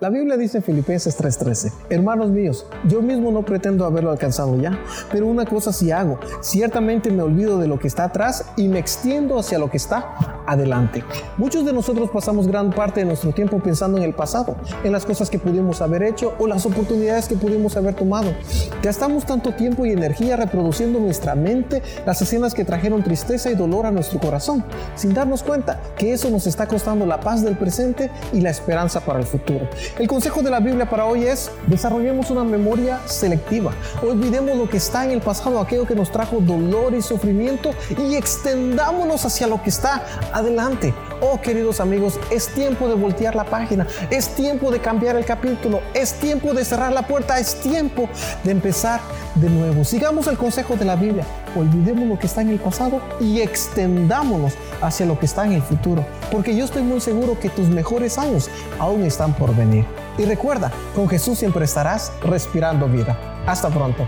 La Biblia dice en Filipenses 3:13, hermanos míos, yo mismo no pretendo haberlo alcanzado ya, pero una cosa sí hago, ciertamente me olvido de lo que está atrás y me extiendo hacia lo que está adelante. Muchos de nosotros pasamos gran parte de nuestro tiempo pensando en el pasado, en las cosas que pudimos haber hecho o las oportunidades que pudimos haber tomado. Gastamos tanto tiempo y energía reproduciendo en nuestra mente las escenas que trajeron tristeza y dolor a nuestro corazón, sin darnos cuenta que eso nos está costando la paz del presente y la esperanza para el futuro. El consejo de la Biblia para hoy es, desarrollemos una memoria selectiva. Olvidemos lo que está en el pasado, aquello que nos trajo dolor y sufrimiento, y extendámonos hacia lo que está adelante. Oh, queridos amigos, es tiempo de voltear la página, es tiempo de cambiar el capítulo, es tiempo de cerrar la puerta, es tiempo de empezar de nuevo. Sigamos el consejo de la Biblia, olvidemos lo que está en el pasado y extendámonos hacia lo que está en el futuro, porque yo estoy muy seguro que tus mejores años aún están por venir. Y recuerda, con Jesús siempre estarás respirando vida. Hasta pronto.